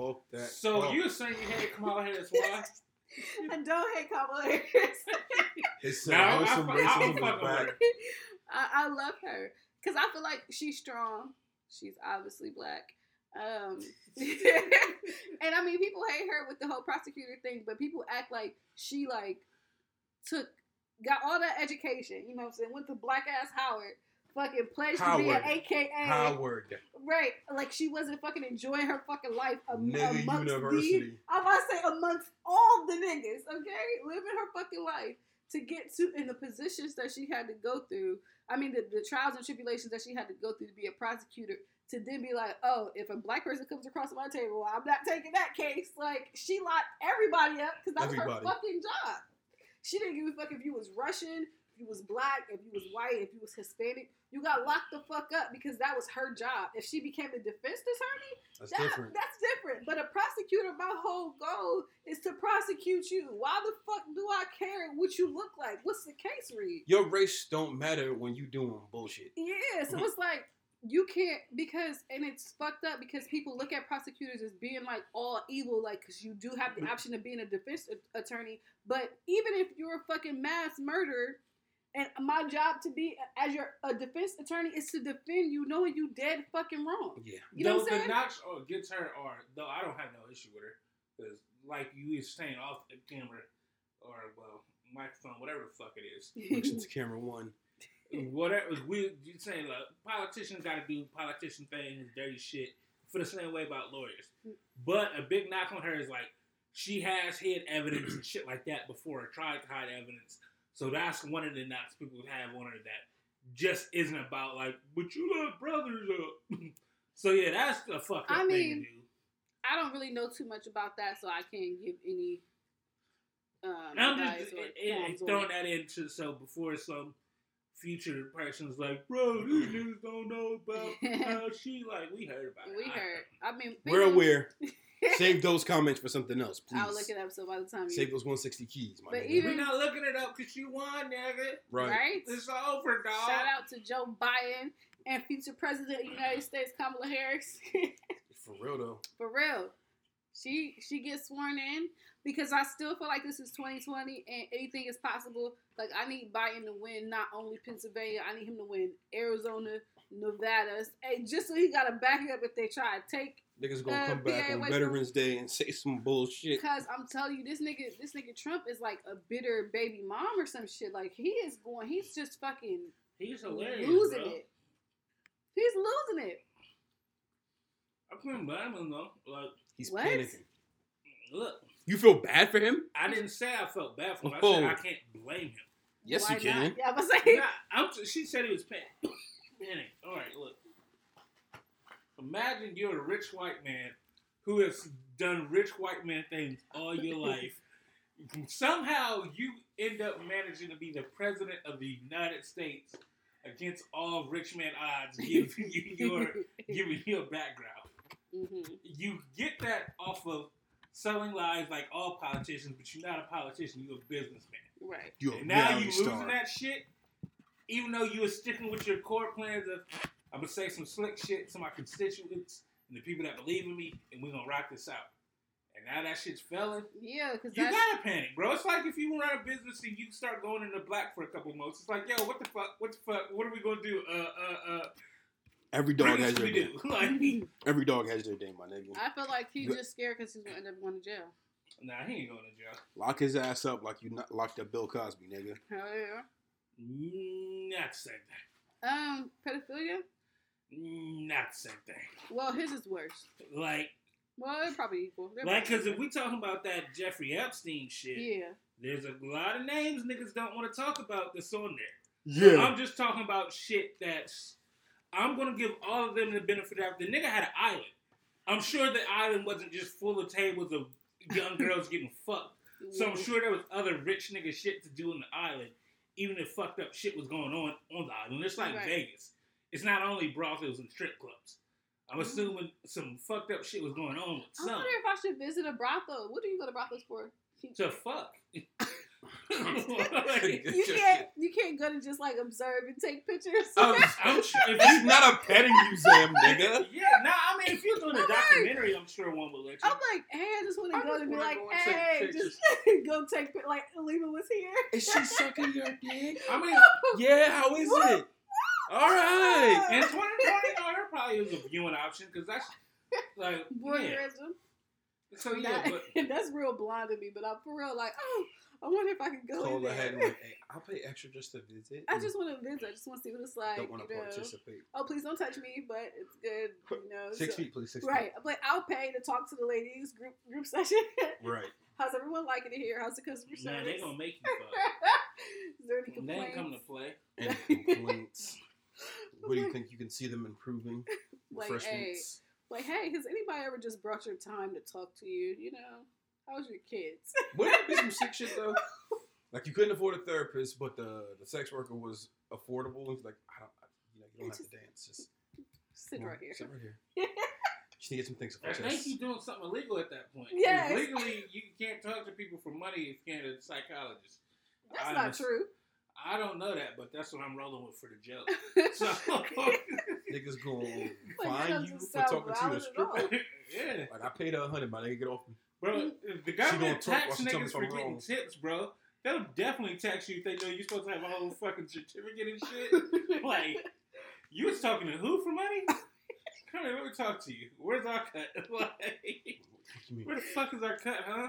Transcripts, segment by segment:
Talk that. So talk. you were saying you hate Kamala Harris? Why? I don't hate Kamala Harris. It's No, some I- wholesome I- I don't in the back. I, I love her because I feel like she's strong. She's obviously black. Um, and I mean, people hate her with the whole prosecutor thing, but people act like she like took got all that education. You know what I'm saying? Went to black ass Howard. Fucking pledged to be an AKA. Howard, Right. Like she wasn't fucking enjoying her fucking life am- nigga amongst the university. I'm about to say amongst all the niggas, okay? Living her fucking life to get to in the positions that she had to go through. I mean, the, the trials and tribulations that she had to go through to be a prosecutor. To then be like, oh, if a black person comes across my table, I'm not taking that case. Like, she locked everybody up because that was her fucking job. She didn't give a fuck if you was Russian, you was black, if you was white, if you was Hispanic. You got locked the fuck up because that was her job. If she became a defense attorney, That's that, different. That's different. But a prosecutor, my whole goal is to prosecute you. Why the fuck do I care what you look like? What's the case read? Your race don't matter when you doing bullshit. Yeah, so mm. it's like you can't because and it's fucked up because people look at prosecutors as being like all evil, like because you do have the mm. option of being a defense attorney. But even if you're a fucking mass murderer, and my job to be as your a defense attorney is to defend you, knowing you dead fucking wrong. Yeah. You know though what I'm saying? the notch or gets her, or though I don't have no issue with her, because like you was saying off the camera, or well microphone, whatever the fuck it is, Looks into camera one. whatever we you saying like politicians got to do politician things, dirty shit. For the same way about lawyers, but a big knock on her is like she has hid evidence and shit like that before, or tried to hide evidence. So that's one of the knocks people have on her that just isn't about like, but you love brothers up. so yeah, that's the fucking up I thing mean, to do. I don't really know too much about that, so I can't give any. Um, I'm advice just or it, it, qualms on throwing that into so before some future person's like, bro, these niggas don't know about how she like. We heard about it. We I heard. I mean, We're aware. Save those comments for something else, please. I'll look it up. So by the time you Save those 160 keys, my But nigga. even- We're not looking it up because you won, nigga. right. right, It's over, dog. shout out to Joe Biden and future president of the United States Kamala Harris. For real though. For real, she she gets sworn in because I still feel like this is 2020 and anything is possible. Like I need Biden to win not only Pennsylvania, I need him to win Arizona, Nevada, and just so he got to back it up if they try to take Niggas gonna Uh, come back on Veterans Day and say some bullshit. Because I'm telling you, this nigga, this nigga Trump is like a bitter baby mom or some shit. Like he is going, he's just fucking He's hilarious, losing bro. it. He's losing it. I couldn't blame him though. Like, He's What? panicking. look, You feel bad for him? I didn't say I felt bad for him. I Oh. said I can't blame him. Yes, Why you can. Not? Yeah, I'm saying. Nah, I'm, she said he was paying. Panic. All right, look. Imagine you're a rich white man who has done rich white man things all your life. Somehow you end up managing to be the president of the United States against all rich man odds, giving you your giving you a background. hmm You get that off of selling lies like all politicians, but you're not a politician. You're a businessman. Right. You're And now you're losing star. that shit, even though you were sticking with your core plans of, I'm gonna say some slick shit to my constituents and the people that believe in me, and we're gonna rock this out. And now that shit's failing. Yeah, because You that's gotta panic, bro. It's like if you run a business and you start going into black for a couple months. It's like, yo, what the fuck? What the fuck? What are we gonna do? Uh, uh, uh. Every dog has their we day. do? Like, Every dog has their day, my nigga. I feel like he's just scared because he's gonna end up going to jail. nah, he ain't going to jail. Lock his ass up like you not locked up Bill Cosby, nigga. Hell yeah. Mm, Not the same thing. Um, pedophilia. Mm, Not the same thing. Well, his is worse. Like, Well, they're probably equal. They're like, cause if we talking about that Jeffrey Epstein shit, yeah, there's a lot of names niggas don't want to talk about that's on there. Yeah. I'm just talking about shit that's. I'm gonna give all of them the benefit of the The nigga had an island. I'm sure the island wasn't just full of tables of young girls getting fucked. So I'm sure there was other rich nigga shit to do on the island, even if fucked up shit was going on on the island. It's like Right. Vegas. It's not only brothels and strip clubs. I'm Mhm. assuming some fucked up shit was going on with I some. wonder if I should visit a brothel. What do you go to brothels for? To fuck. You can't you can't go to just like observe and take pictures. Um, I'm sure if It's you, not a petting museum, nigga. yeah, nah. I mean, if you're doing a I'm like- documentary, I'm sure one will let you. I'm like, hey, I just want to go and be like, go and take hey, just go take pic- like Alima was here. Is she sucking your dick? I mean, Yeah, how is it? All right. Ah. in 2020, no, there probably is a viewing option because that's like, yeah. Voyeurism. So yeah, That- but that's real blind to me, but I'm for real like, oh, I wonder if I can go Call in there. ahead and like, hey, I'll pay extra just to visit. I just want to visit. I just want to see what it's like. don't want to you know. participate. Oh, please don't touch me, but it's good. You know, Six so- feet, please. Six Right. I'm like, I'll pay to talk to the ladies group group session. Right. How's everyone liking it here? How's the customer service? man, they gonna make you fuck. Is there any complaints? They ain't coming to play. Any complaints? What do you think you can see them improving? Like, hey, like, hey, has anybody ever just brought your time to talk to you? You know, how's your kids? Wouldn't that be some sick shit though? Like you couldn't afford a therapist, but the the sex worker was affordable. And like, I don't, I, you know, you don't have to dance. Just Sit come on, right here. Sit right here. Just need to get some things off I my think chest. you doing something illegal at that point. Yes. Legally, you can't talk to people for money if you can't a psychologist. That's I not understand. true. I don't know that, but that's what I'm rolling with for the joke. So, Niggas gonna find you for talking to a valid at all. stripper. yeah, Like I paid her a hundred, my nigga, get off me. bro. Mm. If the gonna government talk tax she tell me niggas for getting wrong. tips, bro. They'll definitely tax you if they know you're supposed to have a whole fucking certificate and shit. like, you was talking to who for money? Come here, let me talk to you. Where's our cut? like, What you mean? where the fuck is our cut, huh?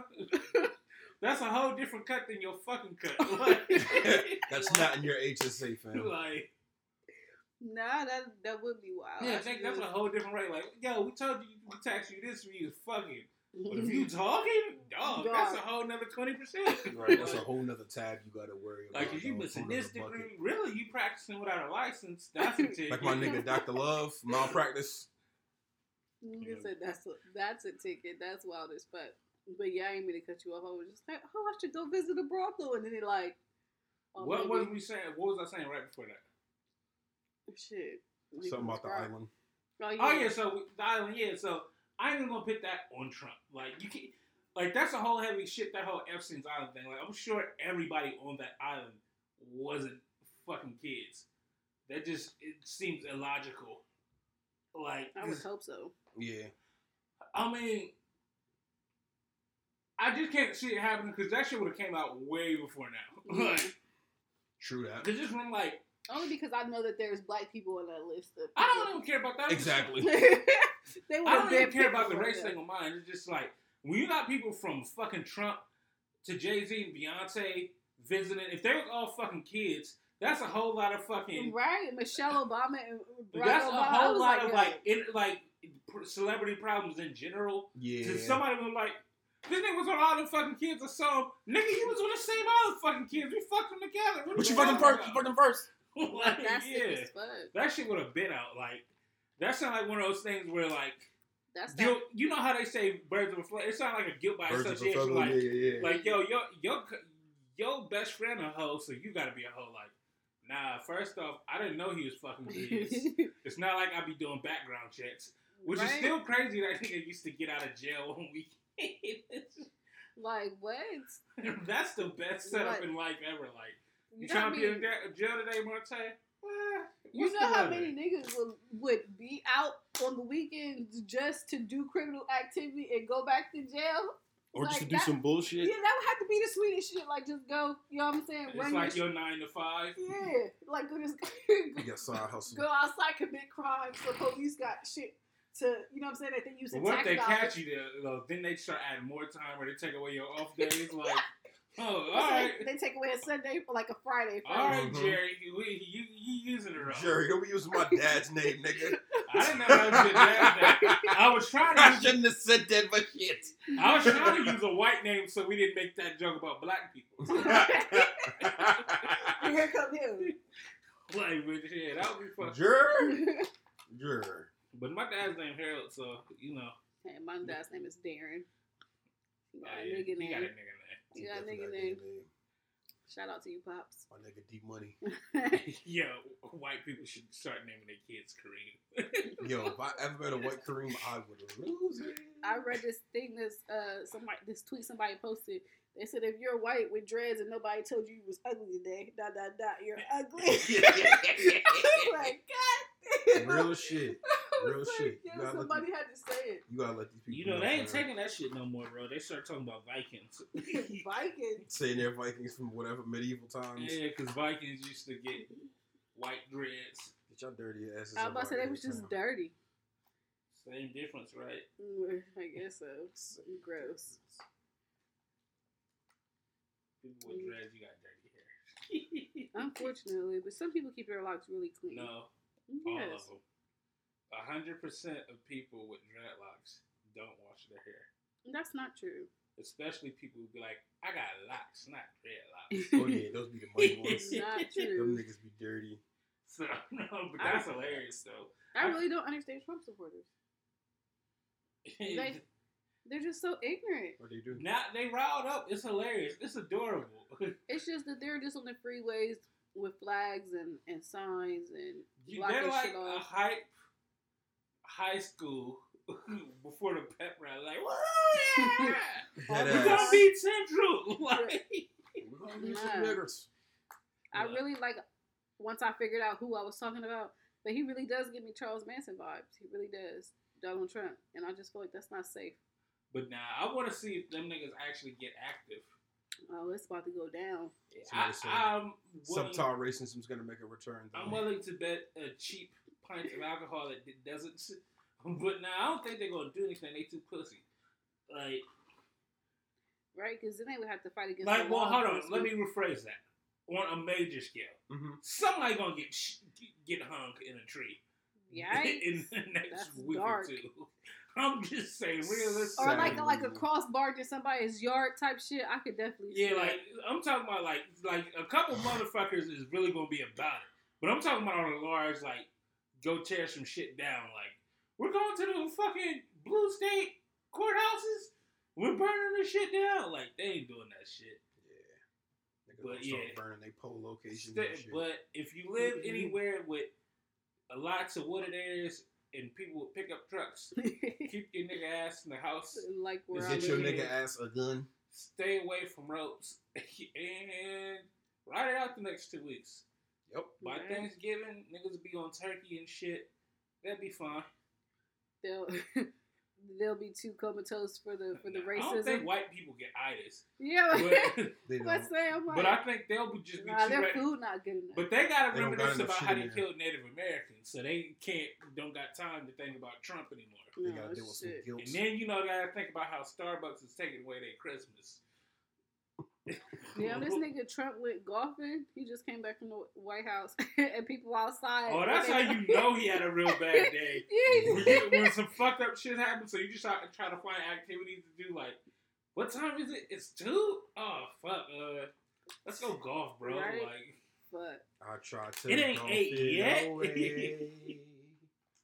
That's a whole different cut than your fucking cut. Like, That's not in your HSA, fam. like nah, that that would be wild. yeah, I think that's a whole different rate. Like, yo, we told you we tax you this for you fucking. But if you talking, dog, that's a whole nother twenty percent. Right, that's a whole nother tab you gotta worry about. Like if you dog. missing this degree, really you practicing without a license, that's a ticket. Like my nigga Dr. Love, malpractice. Nigga said that's a, that's a ticket. That's wild as fuck. But yeah, I ain't mean to cut you off. I was just like, oh, I should go visit a brothel, and then he like, oh, What maybe- was we saying? What was I saying right before that? Shit. Something about the island. Oh yeah. Oh yeah, so the island, yeah. So I ain't even gonna put that on Trump. Like you can't. like that's a whole heavy shit. That whole Epstein's Island thing. Like I'm sure everybody on that island wasn't fucking kids. That just it seems illogical. Like I would 'cause- hope so. Yeah. I mean, I just can't see it happening because that shit would have came out way before now. Yeah. like, True that. cause just from like, Only because I know that there's black people on that list. Of I don't even care about that. Exactly. they I don't even care about the race like thing on mine. It's just like when you got people from fucking Trump to Jay Z and Beyonce visiting. If they were all fucking kids, that's a whole lot of fucking. Right, Michelle Obama and Barack That's a Obama. I whole lot like, of yo, like, in, like celebrity problems in general. Yeah. To somebody was like, this nigga was on all them fucking kids or so. Nigga, you was on the same island fucking kids. We fucked them together. What But you fucking first. You fucked them first. like, that's sick yeah. That shit would have been out. Like, that sound like one of those things where, like, That's guilt, you know how they say birds of a feather? It sounds like a guilt by Birds association. Like, Yeah, yeah, yeah. like, yo, your, your, your best friend a hoe, so you gotta be a hoe. Like, nah, first off, I didn't know he was fucking with kids. it's not like I be doing background checks. Which is still crazy that nigga used to get out of jail on weekends. Like what? That's the best setup What? in life ever. Like, you know trying to be in da- jail today, Marte? Well, You know how weather? many niggas would, would be out on the weekends just to do criminal activity and go back to jail? Or just to like do that- some bullshit. Yeah, that would have to be the sweetest shit. Like just go, you know what I'm saying? It's Run like your your nine to five. yeah, like go just You got side go outside commit crimes. So police got shit to, you know what I'm saying? That they use But in what if they dollars. catch you though, then they start adding more time or they take away your off days. Like, oh, all right. They, they take away a Sunday for like a Friday. All right, Mhm. Jerry, you, you, you using it wrong. Jerry, don't be using my dad's name, nigga. I didn't know that was your dad's name. I was trying to I use, shouldn't have said that, but shit. I was trying to use a white name so we didn't make that joke about black people. And here come him. like, but yeah, that would be fun. Jerry. Jerry. But my dad's name Harold, so you know. Hey, my dad's name is Darren. He got oh, a nigga he name. got a nigga name. He got a nigga name. Shout out to you, pops. My nigga, deep money. Yo, white people should start naming their kids Kareem. Yo, if I ever met a white Kareem, I would lose it. I read this thing this uh somebody this tweet somebody posted. They said if you're white with dreads and nobody told you you was ugly today, dot dot dot, you're ugly. I was like, God damn. Real shit. I was real like, shit. Yo, You gotta let somebody had to say it. You gotta let these people. you know, they ain't man. taking that shit no more, bro. They start talking about Vikings. Vikings. saying they're Vikings from whatever medieval times. yeah, because Vikings used to get white dreads. Get your dirty asses. I was about to say they was just Tom. dirty. Same difference, right? Mm, I guess so. Gross. People with dreads, you got dirty hair. Unfortunately, but some people keep their locks really clean. no, all of Yes. them. A hundred percent of people with dreadlocks don't wash their hair. That's not true. Especially people who be like, I got locks, not dreadlocks. Oh yeah, those be the money ones. Not true. Them niggas be dirty. So no, but that's hilarious though. I really don't understand Trump supporters. They- They're just so ignorant. What they do? now they riled up. It's hilarious. It's adorable. It's just that they're just on the freeways with flags and, and signs and You- blocking They're like shit a off. hype high school before the pep rally. Like, woo, yeah! We're gonna beat Central. Like, We're gonna get some niggers. I Yeah. really like once I figured out who I was talking about, but he really does give me Charles Manson vibes. He really does. Donald Trump. And I just feel like that's not safe. but now I want to see if them niggas actually get active. Oh, it's about to go down. I, Somebody said I'm willing, Subtile racism's gonna make a return. though. I'm willing to bet a cheap pint of alcohol that doesn't. s- But now I don't think they're gonna do anything. They too pussy. Like, Right? Because then they would have to fight against like, the well, hold on. Let enforcement. me rephrase that. On a major scale, Mhm. somebody gonna get sh- get hung in a tree. Yikes. in the next That's week dark. or two. I'm just saying, realistic. Or like Sad. like a cross barge in somebody's yard type shit. I could definitely see Yeah, that. like I'm talking about like like a couple motherfuckers is really gonna be about it. But I'm talking about on a large like go tear some shit down. Like we're going to the fucking blue state courthouses. We're burning this shit down. Like they ain't doing that shit. Yeah. Niggas But gonna start yeah. burning they poll locations Sta- and shit. But if you live Mhm. anywhere with a lots of wooded areas and people with pickup trucks, keep your nigga ass in the house. like where Is I it your nigga ass a gun? Stay away from ropes and ride it out the next two weeks. Yep. By Right. Thanksgiving, niggas be on turkey and shit. That'd be fine. They'll they'll be too comatose for the for the Nah, I don't think racism. white people get itis, Yeah, but, They let's don't. say I'm like, but I think they'll be just be nah, too their ready. food not good enough. But they gotta They don't got reminisce about how they killed Native Americans, so they can't don't got time to think about Trump anymore. They no, gotta deal with some guilt. And then you know they gotta think about how Starbucks is taking away their Christmas. Yeah, this nigga Trump went golfing. He just came back from the White House, and people outside. Oh, that's how you know he had a real bad day. Yeah, when, you- when some fucked up shit happens, so you just try, try to find activities to do. Like, what time is it? It's two. Oh fuck. Uh, let's go golf, bro. Right. Like, but I tried to. It ain't eight fit yet.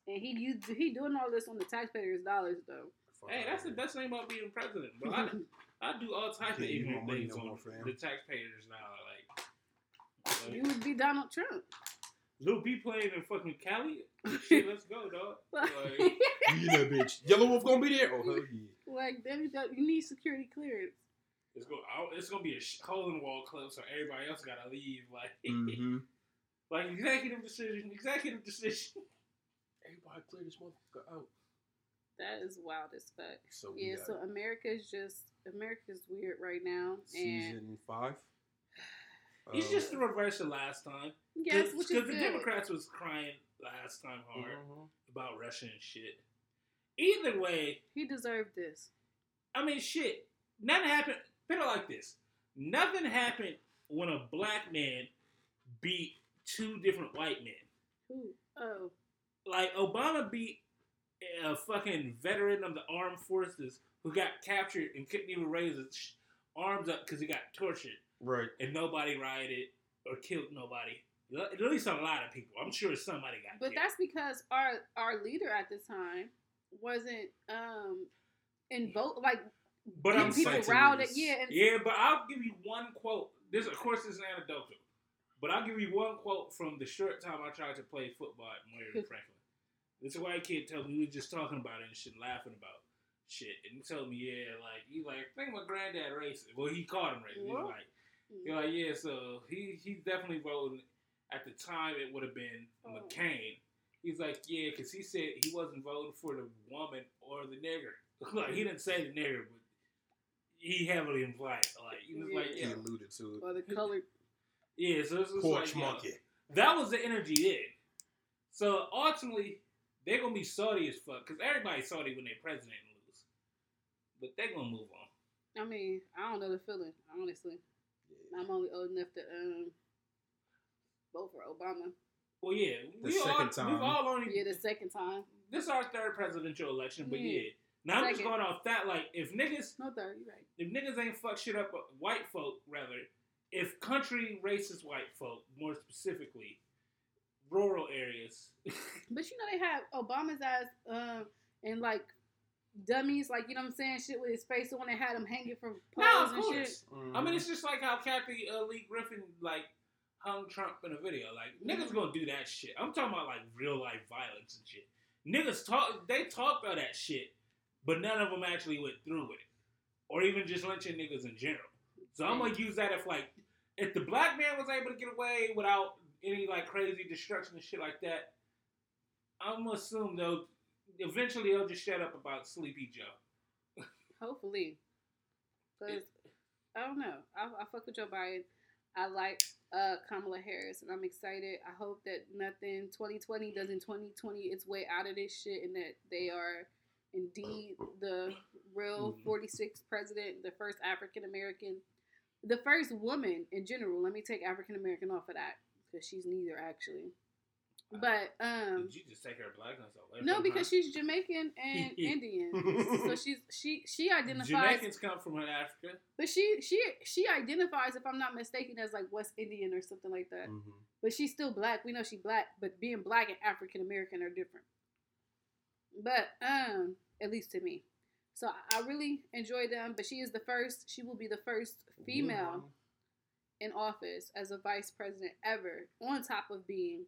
and he you, he doing all this on the taxpayers' dollars though. Fuck hey, that's the best thing about being president, bro. I, I do all types of Can't ignorant things no on more, fam. the taxpayers now. Like, you would be Donald Trump. Lil B playing in fucking Cali. Shit, let's go, dog. Like. You that bitch. Yellow Wolf gonna be there. Oh hell yeah. like then you, need security clearance. it's gonna, it's gonna be a sh- hole in the wall club, so everybody else gotta leave. Like, Mm-hmm. like executive decision, executive decision. Everybody clear this motherfucker out. That is wild as fuck. So Yeah, got so America's just America's weird right now, and season five. It's Uh, just the reverse of last time. yes, Because the. Democrats was crying last time hard mhm. about Russia and shit. Either way, He deserved this. I mean, shit. Nothing happened. Put it like this: nothing happened when a black man beat two different white men. Who? Oh, Like Obama beat a fucking veteran of the armed forces who got captured and couldn't even raise his arms up because he got tortured, Right. and nobody rioted or killed nobody. At least a lot of people. I'm sure somebody got but killed. that's because our our leader at the time wasn't um in vote like But getting I'm people saying, citing riled. this. Yeah, and yeah, but I'll give you one quote this, of course, this is anecdotal, but I'll give you one quote from the short time I tried to play football at Moyer Franklin. This is white kid told me we were just talking about it and shit, laughing about shit, and he told me, yeah, like he like, I think my granddad racist. Well, he called him racist. He was What? like, he like, yeah, so he he definitely voting. At the time, it would have been Oh. McCain. He's like, yeah, because he said he wasn't voting for the woman or the nigger. like he didn't say the nigger, but he heavily implied. Like he was like, He alluded to it. Or the colored. yeah. So it's just Porch like, yo, monkey. that was the energy then. So ultimately, they're gonna be salty as fuck because everybody's salty when their president lose, but they're gonna move on. I mean, I don't know the feeling, honestly. I'm only old enough to um vote for Obama. Well, yeah, The we all time. we've all only Yeah, the second time. this is our third presidential election, but Yeah. yeah. Now I'm just going off that. Like, if niggas No third, you're right. if niggas ain't fuck shit up, uh, white folk rather, if country racist white folk, more specifically, rural areas, But you know they have Obama's ass um and like dummies, like you know what I'm saying, shit with his face on and had him hanging from poles no, and shit. course. I mean, it's just like how Kathy uh, Lee Griffin like hung Trump in a video. Like niggas gonna do that shit. I'm talking about like real life violence and shit. Niggas talk, they talked about that shit, but none of them actually went through with it, or even just lynching niggas in general. So I'm gonna use that if like if the black man was able to get away without any like crazy destruction and shit like that, I'm gonna assume they'll eventually they'll just shut up about Sleepy Joe. Hopefully. Cause I don't know. I, I fuck with Joe Biden. I like uh, Kamala Harris, and I'm excited. I hope that nothing 2020 does in 2020 its way out of this shit, and that they are indeed the real Mhm. 46th president, the first African American, the first woman in general. Let me take African American off of that because she's neither actually. But um, Did you just take her blackness away? no, because her? she's Jamaican and Indian, so she's she she identifies. Jamaicans come from Africa. But she she she identifies, if I'm not mistaken, as like West Indian or something like that. Mhm. But she's still black. We know she black, but being black and African American are different. But um, at least to me. So I- I really enjoy them. But she is the first. She will be the first female in office as a vice president ever, on top of being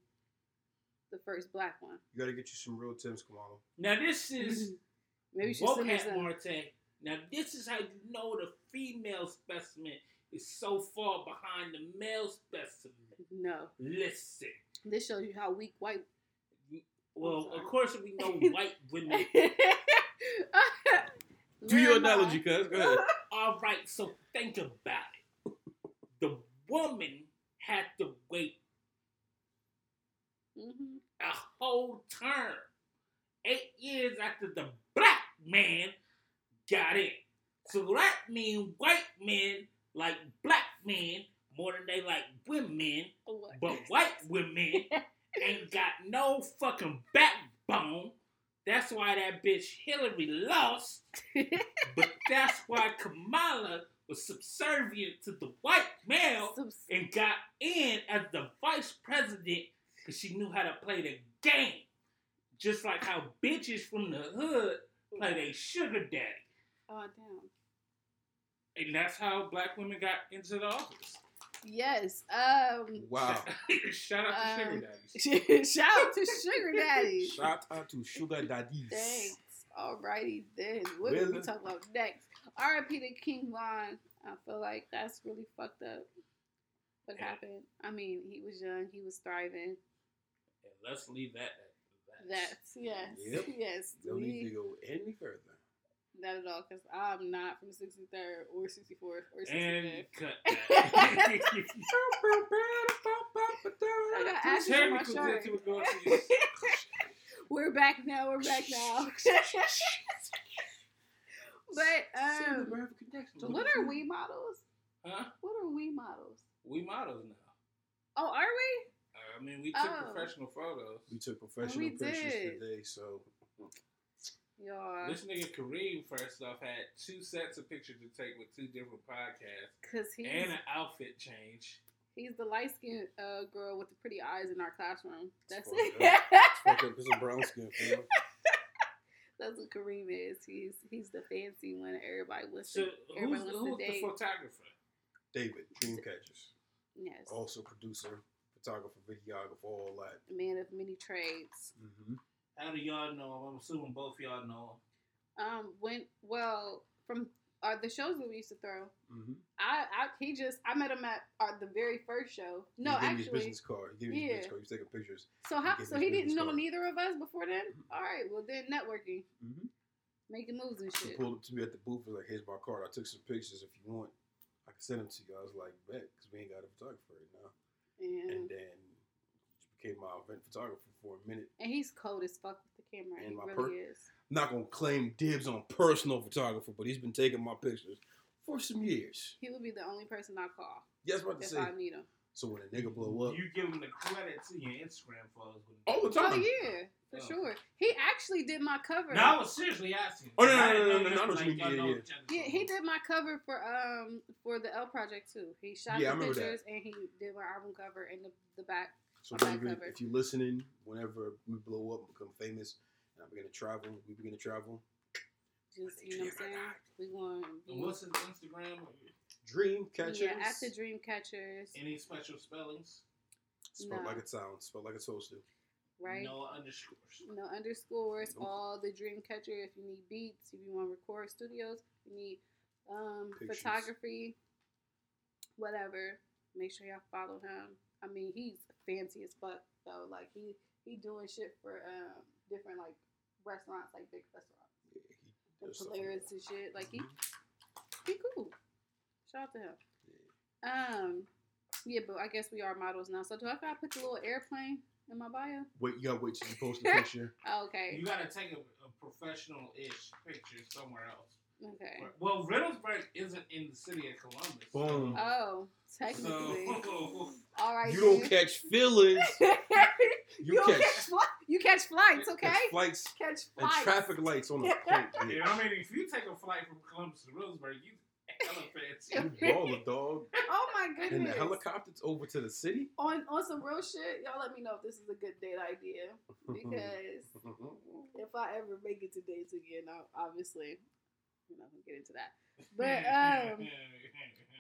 the first black one. You gotta get you some real Tim's, Kamala. Now this is Maybe she's send us Wocat some. Marte. Now this is how you know the female specimen is so far behind the male specimen. No, Listen. this shows you how weak white. Well, of course we know white women. Do your analogy, cuz. Go ahead. All right, so think about it. The woman had to wait Mhm. a whole term, eight years after the black man got in. So that means white men like black men more than they like women, but white women ain't got no fucking backbone. That's why that bitch Hillary lost. But that's why Kamala was subservient to the white male Some- and got in as the vice president because she knew how to play the game. Just like how bitches from the hood play their sugar daddy. Oh damn. And that's how black women got into the office. Yes. Um. Wow. Shout out to Um, sugar daddies. Shout out to Sugar Daddy. Shout out to Sugar Daddies. Thanks. Alrighty then. What are we Well- talking about next? R.I.P. to King Von. I feel like that's really fucked up. What Yeah. happened? I mean, he was young. He was thriving. And let's leave that at that. That's yes, Yep. yes. No need to go any further. not at all, because I'm not from 63rd or 64th or 65th. And cut that. I got ashes on my Technical shirt. difficulties. We're back now. We're back now. But um, what are we models? Huh? What are we models? We models now. Oh, are we? I mean, we took Oh. professional photos. We took professional we pictures did. today, so Y'all, This nigga Kareem, first off, had two sets of pictures to take with two different podcasts because he and an outfit change. he's the light skinned uh, girl with the pretty eyes in our classroom. That's fucked it. fuck up because of brown skin, fam. That's what Kareem is. He's he's the fancy one. Everybody wants So to. who's, wants who's to the date. photographer? David, Dreamcatchers. Yes. Also producer, photographer, videographer, all that. Man of many trades. Mm-hmm. How do y'all know? I'm assuming both y'all know. Um, when well from uh, the shows that we used to throw, Mm-hmm. I, I he just I met him at uh, the very first show. No, he gave me his actually. business card. He gave me his yeah. business card. He was taking pictures. So how? gave So he didn't business know card. neither of us before then. Mhm. All right. Well, then networking, Mm-hmm. making moves and He shit. pulled up to me at the booth. Was like, "Here's my card. I took some pictures. If you want, I can send them to you." I was like, "Bet," because we ain't got a photographer right now. And And then became my event photographer for a minute. and he's cold as fuck with the camera. And he my really is. I'm not gonna claim dibs on personal photographer, but he's been taking my pictures for some years. He would be the only person I call Yes, about to if say. I need him. So when a nigga blow up, You give him the credit to your Instagram followers. all the time. Oh yeah, for Oh. sure. He actually did my cover. No, I was seriously asking. Oh, no, no, I no, didn't no, know no, no, that, I know what like, you mean. y'all Yeah, know yeah. each other Yeah, so he well. did my cover for um for the L project too. He shot Yeah, I the remember that. pictures and he did my album cover and the, the back. So My back David, cover. if you're listening, whenever we blow up, and become famous, and I begin to travel, we begin to travel. Just you know what I'm saying. We going And What's his Instagram? Dream catchers. yeah at the Dream Catchers, Any special spellings? Spelled No. like it sounds. Spelled like it's supposed to. right? No underscores. No underscores. Nope. All the Dream Catcher. If you need beats, if you want to record studios, if you need um photography, whatever. Make sure y'all follow him. I mean, he's fancy as fuck though. Like he he doing shit for um different like restaurants, like big restaurants, Yeah, he and does Polaris and shit. Like he Mhm. he cool. Shout out to him. Yeah. Um, yeah, but I guess we are models now. So do I gotta put the little airplane in my bio? Wait, you gotta wait till you post the picture. Oh, okay. You gotta take a, a professional-ish picture somewhere else. Okay. Well, Reynoldsburg isn't in the city of Columbus. Boom. Oh, technically. So, All right. You don't catch feelings. you, You, don't catch, catch, fli- you catch flights, okay? catch flights Catch and flights. traffic lights on the plane. yeah, I mean, if you take a flight from Columbus to Reynoldsburg, you hella fancy. You baller, dog. Oh my goodness. And goodness. the helicopters over to the city. on on some real shit, y'all let me know if this is a good date idea because if I ever make it to dates again, I, obviously we're not gonna get into that. But um,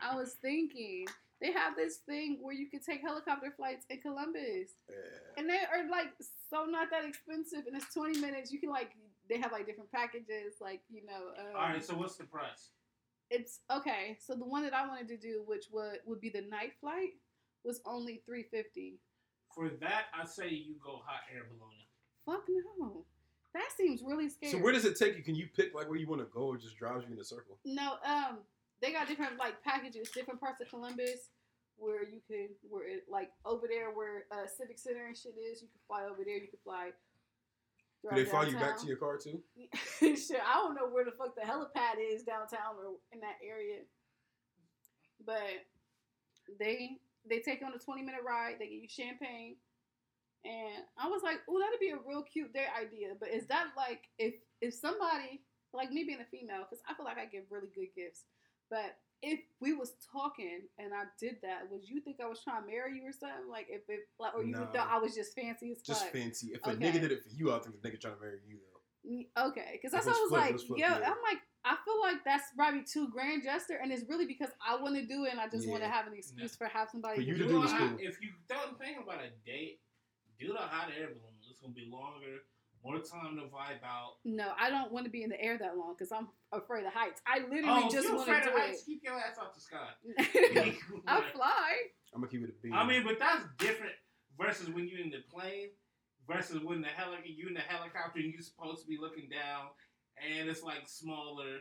I was thinking they have this thing where you can take helicopter flights in Columbus. Yeah. And they are like so not that expensive, and it's twenty minutes. You can like they have like different packages, like you know. Um, All right, so what's the price? it's okay. So the one that I wanted to do, which would would be the night flight, was only three fifty. For that, I say you go hot air balloon. Fuck no, that seems really scary. So where does it take you? Can you pick like where you want to go, or just drives you in a circle? no, um, they got different like packages, different parts of Columbus. Where you can, where it like over there, where uh, Civic Center and shit is, you can fly over there. You can fly. Do they fly you back to your car too? Shit, I don't know where the fuck the helipad is downtown or in that area. But they they take you on a twenty minute ride. They give you champagne, and I was like, "Oh, that'd be a real cute date idea." But is that like if if somebody like me being a female, because I feel like I give really good gifts, but if we was talking and I did that, would you think I was trying to marry you or something? Like if it like, or you No. thought I was just fancy as Just fancy. If a nigga did it for you, I think the nigga trying to marry you though. Okay, because that's Let's what I was flip, like, flip, yo, yeah. I'm like, I feel like that's probably too grand gesture, and it's really because I want to do it, and I just want to have an excuse for have somebody For you to it. do a this cool. If you don't think about a date, do the hot air balloon. It's gonna be longer, more time to vibe out. No, I don't want to be in the air that long because I'm afraid of heights. I literally Oh, just want afraid to of do heights, keep your ass off the sky. it. I fly. I'm gonna keep it a beam. I mean, but that's different versus when you're in the plane versus when the heli- you in the helicopter and you're supposed to be looking down and it's like smaller.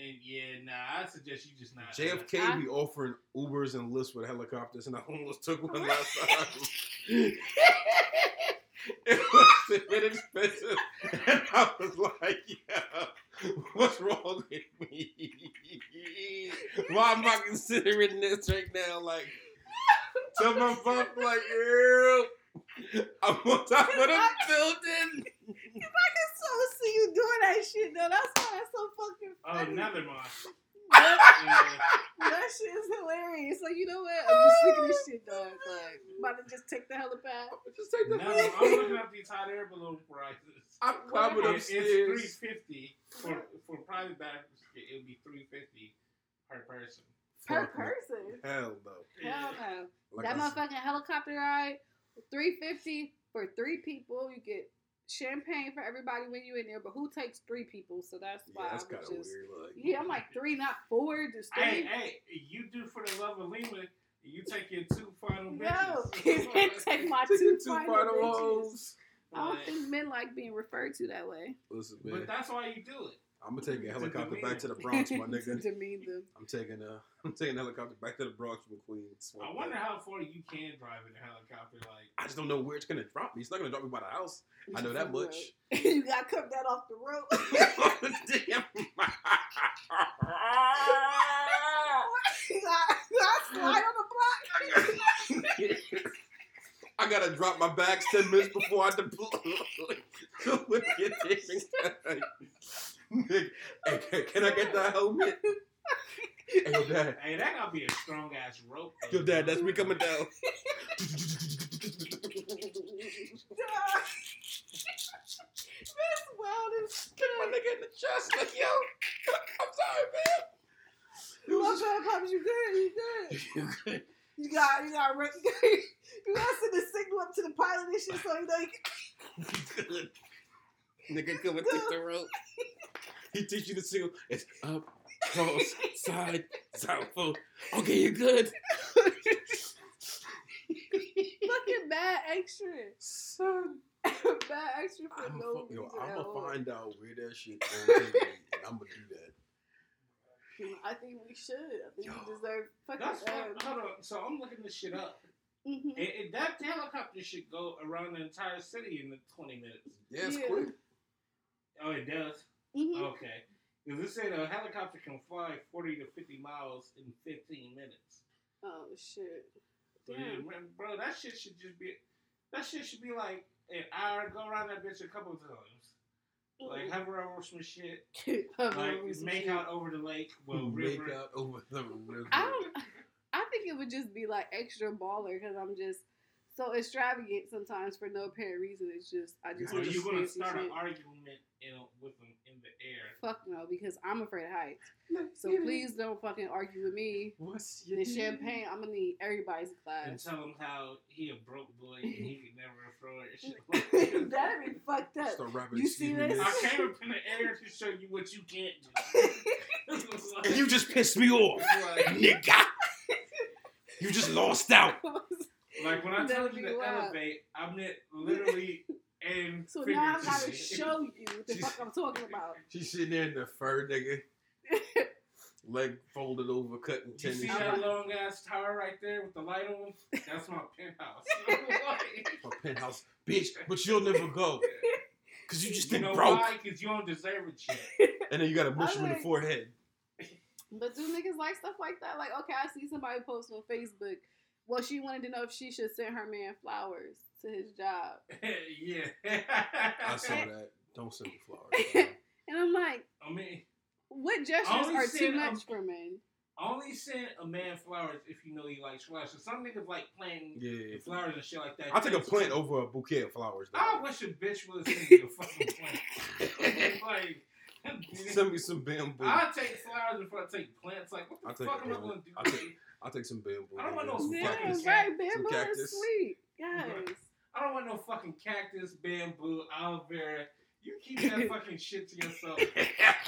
And yeah, nah, I suggest you just not. JFK I- be offering Ubers and Lyfts with helicopters, and I almost took one last time. it was a bit expensive, and I was like, "Yeah, what's wrong with me? Why am I considering this right now?" Like, tell my fuck, like, yeah, I'm on top of the building. If I can so see you doing that shit though. That's why that's so fucking Oh, funny. never mind. that, Yeah. that shit is hilarious. Like you know what? I'm just sick of this shit, dog. Like about to just take the helipad. Just take the. Never. I'm looking up these hot air balloon prices. I'm climbing It- It's three upstairs. fifty for for private baths. It would be three fifty. per person. per person. Hell no. Hell no. Like that I s- motherfucking helicopter ride, three fifty for three people. You get champagne for everybody when you in there, but who takes three people? So that's yeah, why that's I kind was of just. weird. Like, Yeah, I'm like three, not four, just three. Hey, hey, you do for the love of Lima. You take your two final No, bitches. take my Take two, two final, final hoes. I don't think men like being referred to that way. Listen, man. but that's why you do it. I'm gonna take a helicopter demean back to the. Bronx, my to nigga. demean them. I'm taking a I'm taking a helicopter back to the Bronx from Queens. I wonder how far you can drive in a helicopter. Like, I just don't know where it's gonna drop me. It's not gonna drop me by the house. I know that much. you gotta cut that off the road. Damn. you gotta, slide on the block. I gotta drop my bags ten minutes before I deploy. Look at this. Nigga, hey, can, can I get that helmet? Hey, yo, dad. hey, that gotta be a strong ass rope. Yo, dad, that's me coming down. That's wild as Kick my nigga in the chest. Like, yo, I'm sorry, man. You What was kind of cops you good? You good? just- You got you got you got you got to send a signal up to the pilot and shit so you know you can Nigga, come and take the rope. He teach you the signal. It's up, cross, side, south, forward. Okay, you're good. fucking bad extra. Son. bad extra for I'm no fu- yo, I'm gonna find out where that shit gonna and I'm gonna do that. I think we should. I think Yo. we deserve fucking That's what, hold on. So I'm looking this shit up. mhm. It, it, that helicopter should go around the entire city in the 20 minutes. Yeah, it's Yeah. quick. Oh, it does. Mhm. Okay. Because it said a helicopter can fly 40 to 50 miles in 15 minutes. Oh shit. So, yeah, man, bro, that shit should just be. That shit should be like an hour. Go around that bitch a couple of times. Like hover over some shit. Hover Like some make shit. out over the lake. Well, Make out over the river. I don't. I think it would just be like extra baller because I'm just so extravagant sometimes for no apparent reason. It's just I just. So want you're gonna start shit. an argument in with them in the air. Fuck no, because I'm afraid of heights. So please don't fucking argue with me. What's your The champagne, I'm gonna need everybody's and tell him how he a broke boy and he could never afford it. That. That'd be fucked up. Start. You see excuse this? I came up in the air to show you what you can't do. And you just pissed me off, like, nigga. You just lost out. like when I That'd told you to wild. elevate, I meant literally and so now I gotta show you what the fuck I'm talking about. She's sitting there in the fur, nigga. Leg folded over, cutting You tennis. see that long ass tower right there with the light on? That's my penthouse. A penthouse, bitch. But you'll never go, cause you just you think know broke. why? Because you don't deserve it yet. And then you gotta mush I him in the forehead. But do niggas like stuff like that? Like, okay, I see somebody post on Facebook. Well, she wanted to know if she should send her man flowers to his job. yeah. I saw that. Don't send me flowers. And I'm like, I mean, what gestures are too send much a- for men? only send a man flowers if you know he likes flowers. So some niggas like planting Yeah. flowers and shit like that. I'll take a plant over a bouquet of flowers. Though. I wish a bitch would send me a fucking plant. like, Send me some bamboo. I'll take flowers before I take plants. Like, what the I'll take fuck am I going to do? I'll take- some bamboo. I don't want nigga. no Some Yeah, fucking cactus. right. Some Bamboo is sweet. Yes. I don't want no fucking cactus, bamboo, aloe vera. You keep that fucking shit to yourself.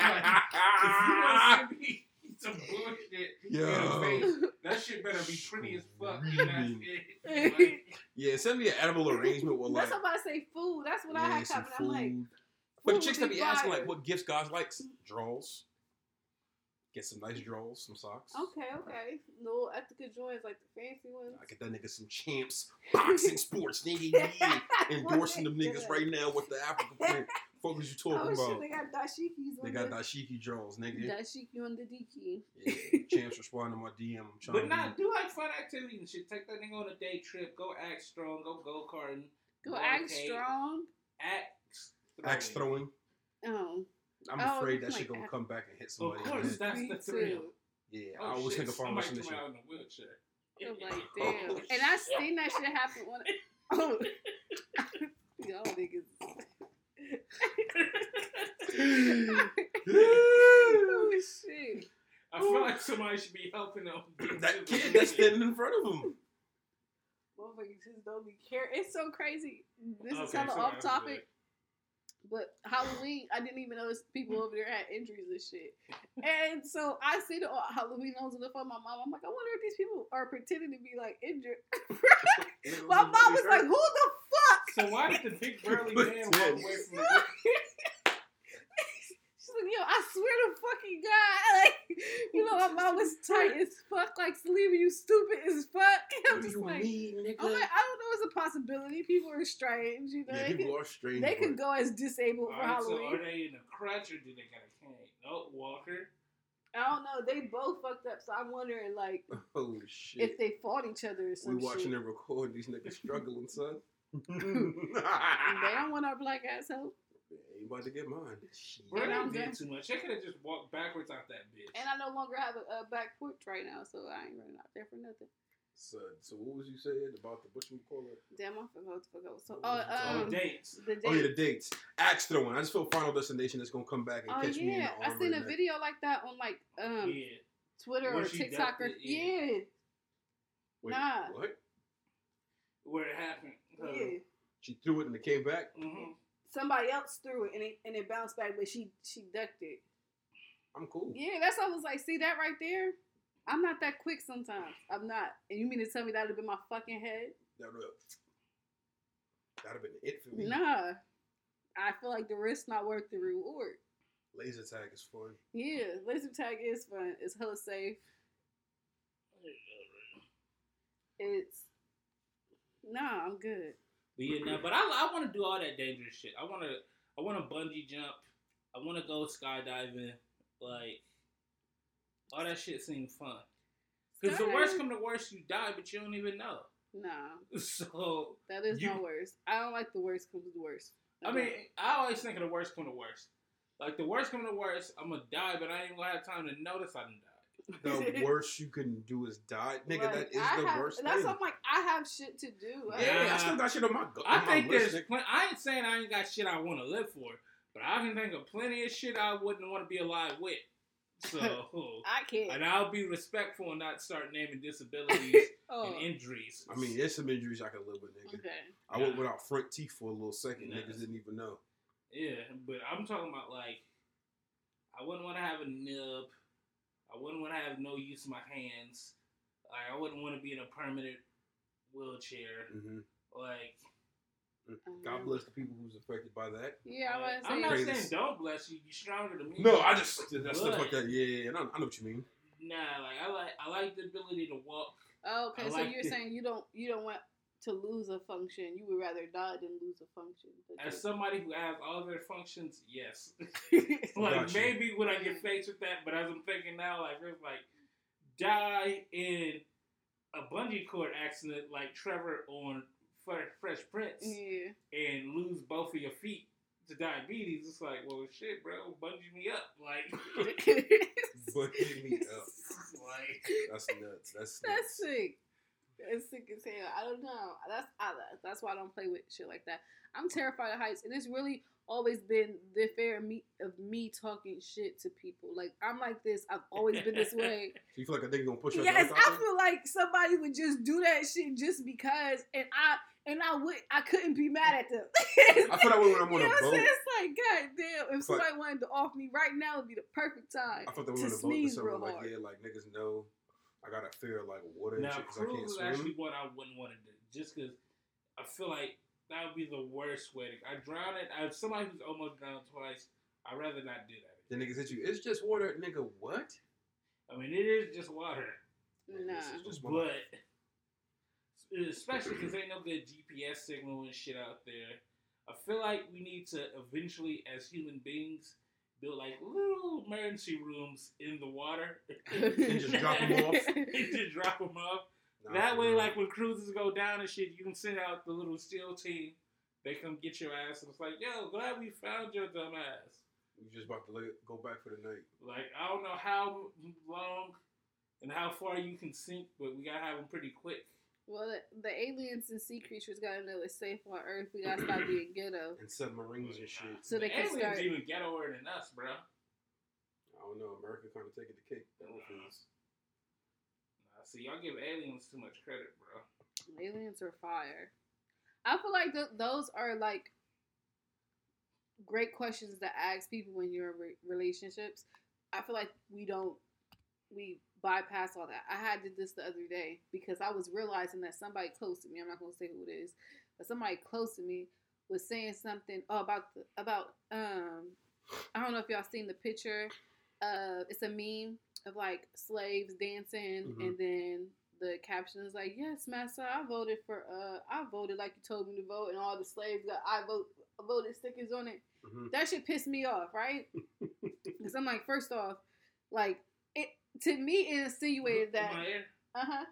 Like, if you want to send me some bullshit in Yo. face, that shit better be pretty as fuck. And that's Really? it. Like, Yeah, send me an edible arrangement with like That's what I'm about to say. Food. That's what I yeah, had some coming. I'm like. But the chicks would that be be asking like what gifts God likes, draws. Get some nice drawers, some socks. okay, okay. No ethical joints like the fancy ones. I get that nigga some champs, boxing sports, nigga. Yeah. Endorsing them niggas right now with the Africa print. Fuck is you Oh talking shit, about? they got dashikis They got the dashiki draws, nigga. dashiki on the diki. Yeah, champs responding to my DM. I'm trying but to nah, do like fun activities and shit. Take that nigga on a day trip. Go act strong. Go go karting. Go act arcade, strong. Act. axe throwing. Oh, I'm Oh, afraid that like shit gonna come back and hit somebody. in the course, that's me the thrill. Yeah, Oh, I always shit, think of farm somebody mission come shit. out in a wheelchair. I'm like, Oh, damn. and I seen that shit happen when. Oh, y'all niggas. oh shit. I I feel like somebody should be helping them. That kid that's standing in front of him. Motherfuckers just don't be care. It's so crazy. This is Okay, kind of off that's topic. But Halloween, I didn't even notice people over there had injuries and shit. And so I see the uh, Halloween homes on the phone. My mom, I'm like, I wonder if these people are pretending to be like injured. My mom was like, Who the fuck? So why did the big burly man then- walk away from the She's like, Yo, I swear to fucking God, like, you know, my mom was tight as fuck, like, leaving you stupid as fuck. I'm just you like, mean, nigga? I'm like, I don't know. It's a possibility. People are strange, you know. yeah, they people could, are strange. they could go as disabled for Alright, so Halloween. are they in a crutch or do they got a cane? No, Walker. I don't know. They both fucked up, so I'm wondering like Oh shit. if they fought each other or we watching shit. them record these niggas struggling, son. Mm. they don't want our black ass help. Ain't about to get mine. Shit. Bro, I'm did done. too much. I could have just walked backwards out that bitch. And I no longer have a, a back porch right now, so I ain't running out there for nothing. So, so what was you saying about the butcher McCullough? Damn, I forgot what the fuck I was. So, What oh, was it oh, um, dates. the date. Oh yeah, the dates. Axe throwing. I just feel Final Destination is gonna come back and Oh catch me in yeah, the I arm. seen a and that. video like that on like um yeah. Twitter Where or TikTok or yeah. yeah, Wait, Nah. What? Where it happened. Uh, yeah. She threw it and it came back. mhm. Somebody else threw it and it and it bounced back, but she she ducked it. I'm cool. Yeah, that's what I was like. See that right there? I'm not that quick sometimes. I'm not. And you mean to tell me that would have been my fucking head? That would that'd have been it for me. Nah. I feel like the risk not worth the reward. Laser tag is fun. Yeah, laser tag is fun. It's hella safe. It's nah, I'm good. But yeah, no, but I, I want to do all that dangerous shit. I want to I want to bungee jump. I want to go skydiving. Like all that shit seems fun. Because the worst come to worst, you die, but you don't even know. No. So that is You- my worst. I don't like the worst comes to worst. I mean, I always think of the worst come to worst. Like the worst come to worst, I'm gonna die, but I ain't gonna have time to notice I done died. The worst you can do is die, nigga. Like, that is I the have- worst That's thing. what I'm like. I have shit to do. I- yeah, Yeah. I still got shit on my. go- I on my think list, there's. Plen- I ain't saying I ain't got shit I want to live for, but I can think of plenty of shit I wouldn't want to be alive with. So, I can't. and I'll be respectful and not start naming disabilities oh, and injuries. I mean, there's some injuries I can live with, nigga. okay. I went without front teeth for a little second. Nah. Niggas didn't even know. Yeah, but I'm talking about like, I wouldn't want to have a nub. I wouldn't want to have no use of my hands. Like, I wouldn't want to be in a permanent wheelchair. hmm Like, God bless the people who's affected by that. Yeah, I was I'm not saying don't bless you. You're stronger than me. No, I just that stuff like that. Yeah, yeah, yeah. I know, I know what you mean. Nah, like I like I like the ability to walk. Oh, okay, I so like you're it. saying you don't you don't want to lose a function. You would rather die than lose a function. But As you- somebody who has all their functions, yes. Gotcha. like maybe when I get faced with that, but as I'm thinking now, like it's like die in a bungee cord accident like Trevor on Fre- Fresh Prince yeah. and lose both of your feet to diabetes. It's like, well, shit, bro, bungee me up, like, But hit me up. like That's nuts. That's That's nuts. sick. That's sick as hell. I don't know. That's I, that's why I don't play with shit like that. I'm terrified of heights, and it's really always been the fear of me of me talking shit to people. Like I'm like this. I've always been this way. So you feel like a nigga gonna push you yes, I feel like somebody would just do that shit just because, and I and I would I couldn't be mad at them. I feel that way when I'm on you know a boat. It's like, god damn, if It's like- somebody wanted to off me right now, would be the perfect time I thought that were on a boat something real like yeah, like niggas know I got a fear of like water and now shit because I can't is swim. actually what I wouldn't want to do, just because I feel like that would be the worst way. To, I drown it. I somebody who's almost drowned twice. I'd rather not do that. The niggas hit you. It's just water, nigga. What? I mean, it is just water, Nah. This is just water. but especially because there ain't no good GPS signal and shit out there. I feel like we need to eventually, as human beings, build like little emergency rooms in the water And just drop them off. and just drop them off. Nah, that way, real. like when cruises go down and shit, you can send out the little steel team. They come get your ass, and it's like, yo, glad we found your dumb ass. we just about to let it go back for the night. Like I don't know how long and how far you can sink, but we gotta have them pretty quick. Well, the, the aliens and sea creatures gotta know it's safe on Earth. We gotta stop being ghetto. And submarines and shit. So the they can aliens start- even ghettoer than us, bro. I don't know. America kind of taking the cake. foods. Nah, see, y'all give aliens too much credit, bro. Aliens are fire. I feel like th- those are like great questions to ask people when you're in re- relationships. I feel like we don't we bypass all that. I had did this the other day because I was realizing that somebody close to me, I'm not gonna say who it is, but somebody close to me was saying something oh, about the, about um I don't know if y'all seen the picture. Uh, it's a meme of like slaves dancing, Mhm. and then the caption is like, "Yes, master, I voted for. Uh, I voted like you told me to vote, and all the slaves got I vote voted stickers on it. hmm That shit pissed me off, right? Because I'm like, first off, like to me it insinuated that. In my ear? Uh huh.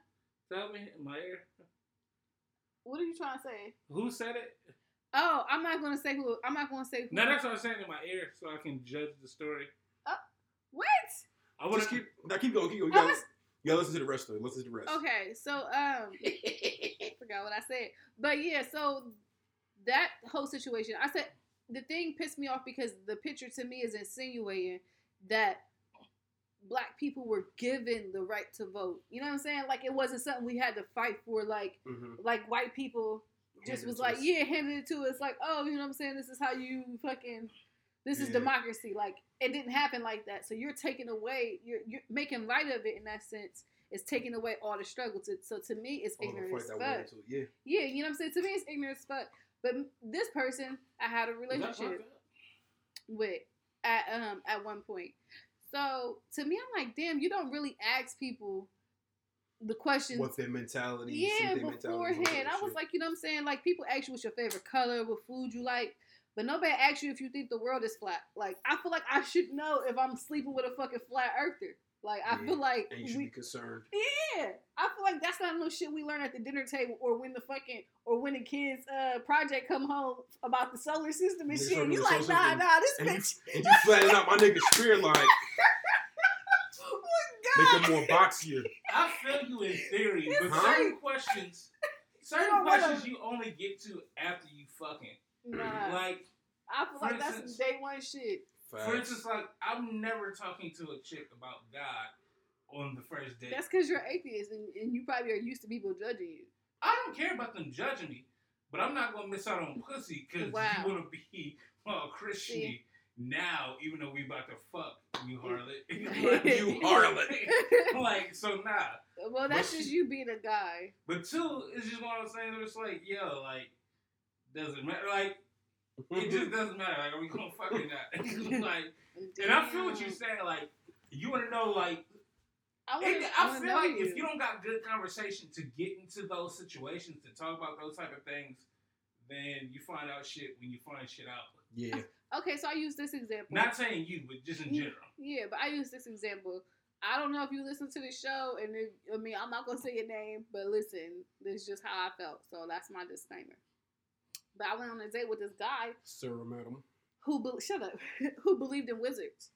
Tell me, in my ear. What are you trying to say? Who said it? Oh, I'm not gonna say who. I'm not gonna say who. No, that's what I'm saying in my ear, so I can judge the story. what? I would Just have keep, now keep going. Keep going. I You gotta, was- you gotta listen to the rest of it. Listen to the rest. Okay, so um, forgot what I said, but yeah, so that whole situation, I said the thing pissed me off because the picture to me is insinuating that black people were given the right to vote. You know what I'm saying? Like it wasn't something we had to fight for. Like hmm like white people just Handed was like, us. yeah, handed it to us. Like, oh, you know what I'm saying? This is how you fucking. This is Yeah. democracy. Like it didn't happen like that. So you're taking away. You're you're making light of it in that sense. It's taking away all the struggle. To, so to me, it's All ignorant as fuck. went into it. Yeah. Yeah, you know what I'm saying. To me, it's ignorant as fuck. But this person, I had a relationship with at um at one point. So to me, I'm like, damn, you don't really ask people the questions. What their mentality? yeah, their mentality beforehand. that I was like, you know what I'm saying? Like people ask you what's your favorite color, what food you like, but nobody asks you if you think the world is flat. Like I feel like I should know if I'm sleeping with a fucking flat earther. Like I Yeah, feel like and you should we, be concerned. yeah, I feel like that's not no shit we learn at the dinner table or when the fucking or when the kids uh project come home about the solar system and Niggas shit. from You the like, nah, system. nah, this And you, and you flattening out my nigga spear like Oh my make him more boxier. I feel you in theory, but Huh? certain questions, certain don't wanna- questions you only get to after you fucking. Nah, Like, I feel for like that's some day one shit. For Facts. instance, like I'm never talking to a chick about God on the first date. That's because you're atheist and, and you probably are used to people judging you. I don't care about them judging me, but I'm not gonna miss out on pussy because Wow. you wanna be well Christian See. now, even though we about to fuck you harlot. You harlot. like so nah. Well, that's But just you being a guy. But two, it's just what I'm saying. It's like, yo, like, doesn't matter. Like, it just doesn't matter. Like, are we gonna fucking not? like, and I feel what you're saying. Like, you want to know, like, I, wanna, I wanna feel know like if you don't got good conversation to get into those situations to talk about those type of things, then you find out shit when you find shit out. yeah. Okay, so I use this example. Not saying you, but just in general. Yeah, but I use this example. I don't know if you listen to the show, and if, I mean, I'm not gonna say your name, but listen, this is just how I felt. So that's my disclaimer. But I went on a date with this guy Sir, madam. who be- shut up, who believed in wizards.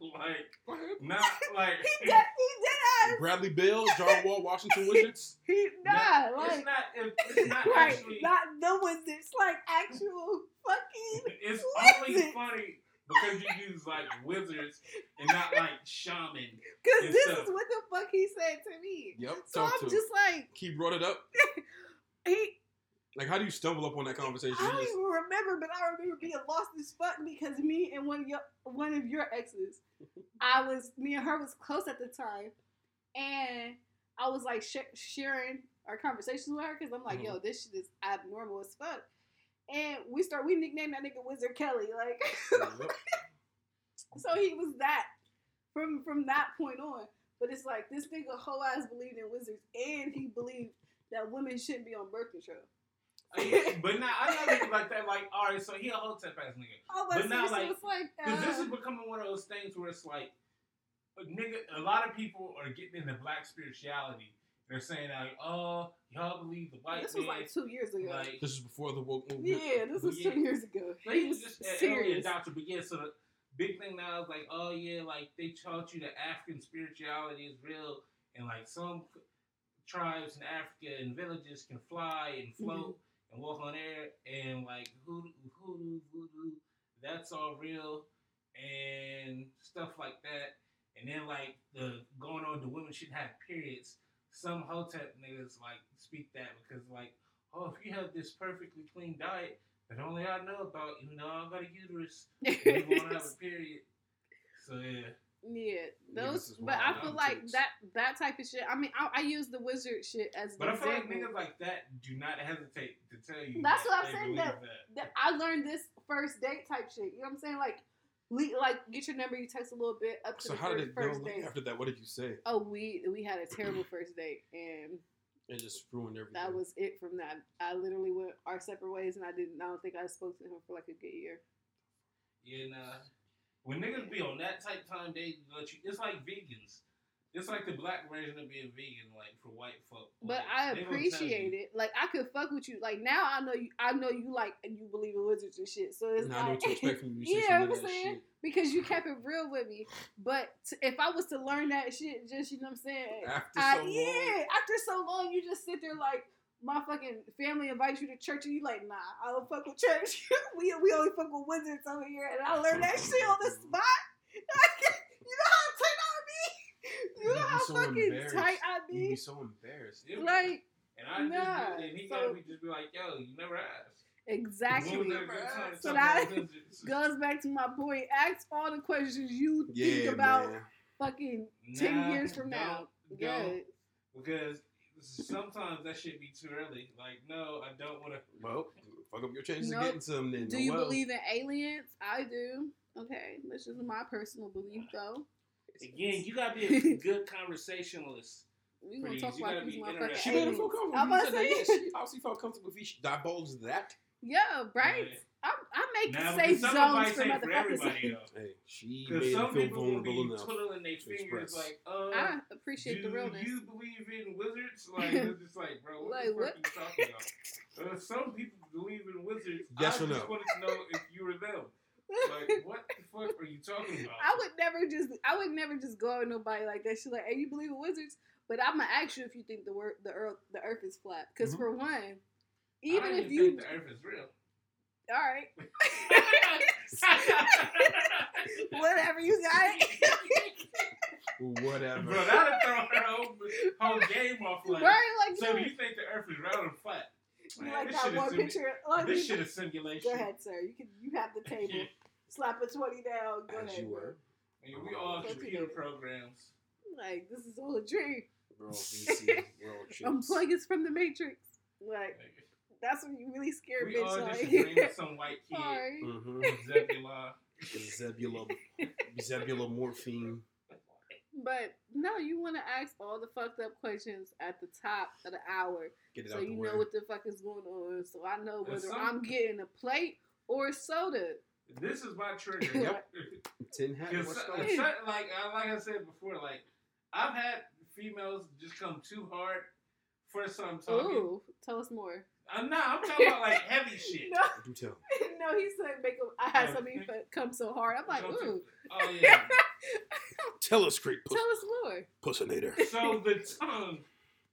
like, not like. He did, he did ass. Bradley Beal, John Wall, Washington Wizards. He nah, not- like it's not. It's not right, actually. not the wizards, like actual fucking. It's What only funny because you use like wizards and not like shaman. Because this stuff. is what the fuck he said to me. Yep. So I'm just like He brought it up. He. Like, how do you stumble up on that conversation? I don't just- even remember, but I remember being lost as fuck because me and one of your one of your exes, I was me and her was close at the time, and I was like sh- sharing our conversations with her because I'm like, yo, uh-huh. this shit is abnormal as fuck. And we start we nicknamed that nigga Wizard Kelly, like. Yep. so he was that from from that point on. But it's like this nigga whole ass believed in wizards, and he believed that women shouldn't be on birth control. but now I know niggas like that. Like, all right, so he a hotep ass nigga. Oh, But but now, like, it's like Because this uh, is becoming one of those things where it's like, a nigga, a lot of people are getting into black spirituality. They're saying like, oh, y'all believe the white this was man. like two years ago. like, This is before the woke movement. yeah, this was Yeah. two years ago. They He was was just an early serious. adopter, but yeah, so the big thing now is like, oh yeah, like they taught you that African spirituality is real, and like some tribes in Africa and villages can fly and mm-hmm. float and walk on air, and like hoodoo, hoodoo, voodoo, that's all real, and stuff like that. and then like the going on the women shouldn't have periods. Some hotep niggas like speak that because like, oh, if you have this perfectly clean diet that only I know about, you know, I got a uterus, you won't have a period. So yeah. Yeah, those. But I feel like chicks. that that type of shit. I mean, I, I use the wizard shit as an But I feel like example. niggas like that do not hesitate to tell you. That's that what I'm saying, that- that. that I learned this first date type shit. You know what I'm saying? Like, le- like get your number, you text a little bit up to So the how fir- did it first date. after that, what did you say? Oh, we we had a terrible first date, and It just ruined everything. that was it from that. I literally went our separate ways, and I didn't. I don't think I spoke to him for like a good year. Yeah, nah. When niggas be on that type time, they let you. It's like vegans. It's like the black version of being vegan, like for white folk. But Like, I they gonna tell appreciate it. Like I could fuck with you. Like now I know you. I know you like and you believe in wizards and shit. So it's Now I know like what to from you. You Yeah, I'm saying? shit. because you kept it real with me. But t- if I was to learn that shit, just you know what I'm saying. After I, long, yeah, after so long, you just sit there like my fucking family invites you to church, and you like, nah, I don't fuck with church. we we only fuck with wizards over here, and I learned that shit on the spot. you know how tight I be. You know how so fucking tight I be? you'd be be. so embarrassed. Yeah. Like And I Nah, just, and he so- gotta be just be like, yo, you never asked. exactly. When was that good time to So that goes back to my point. Ask all the questions you think about man. fucking ten Nah, years from now. don't, Good. because sometimes that should be too early. Like, no, I don't want to. Well, fuck up your chances Nope. of getting some. Then Do Oh, you well. believe in aliens? I do. Okay, this is my personal belief, though. Again, you gotta be a good conversationalist. We gonna talk you about gotta these be motherfucking interested. She didn't feel comfortable. I'm You about said to that, yeah, say, she obviously felt comfortable if he divulged that. yeah, right. Right. I, I make Now, safe zones for ain't for motherfuckers. Hey, she made him some feel people will vulnerable be enough. twiddling their fingers express. like, uh, I appreciate the realness. Do you believe in wizards? Like, it's just like, bro, what Like, the fuck what? are you talking about? Uh, some people believe in wizards. Yes I or just no? wanted to know if you were them. Like, what the fuck are you talking about? I would never just I would never just go at nobody like that. She's like, "Hey, you believe in wizards?" But I'm gonna ask you if you think the word the earth the earth is flat. Because Mhm. for one, even don't if you think the Earth is real. All right, whatever you got. Whatever. Bro, that'd throw her whole, whole game off. Like, right, like so no. you think the Earth is round and flat? You Man, like this that shit one is simu- picture. Like, This you- shit is simulation. Go ahead, sir. You can you have the table. Slap a twenty down. Go As ahead. you bro. were. Man, we all Go computer programs. Like this is all a dream. We're all VC. We're all chicks. Unplug us from the matrix. Like Like, that's when you really scared we all bitch. just Like, dream of some white kid. sorry. Mm-hmm. Zebulon. Zebula, Zebula morphine. But no, you want to ask all the fucked up questions at the top of the hour, Get it so out the you way. know what the fuck is going on. So I know whether some- I'm getting a plate or a soda. This is my trigger. Yep. Tin hat. Because What's so- so- like uh, like I said before, like I've had females just come too hard. First time talking. Ooh, tell us more. I'm not. I'm talking about like heavy shit. No, Do tell. no, he said make I had Yeah. something come so hard. I'm like, ooh, Oh yeah. Tell us, great puss, tell us more. pussinator. So the tongue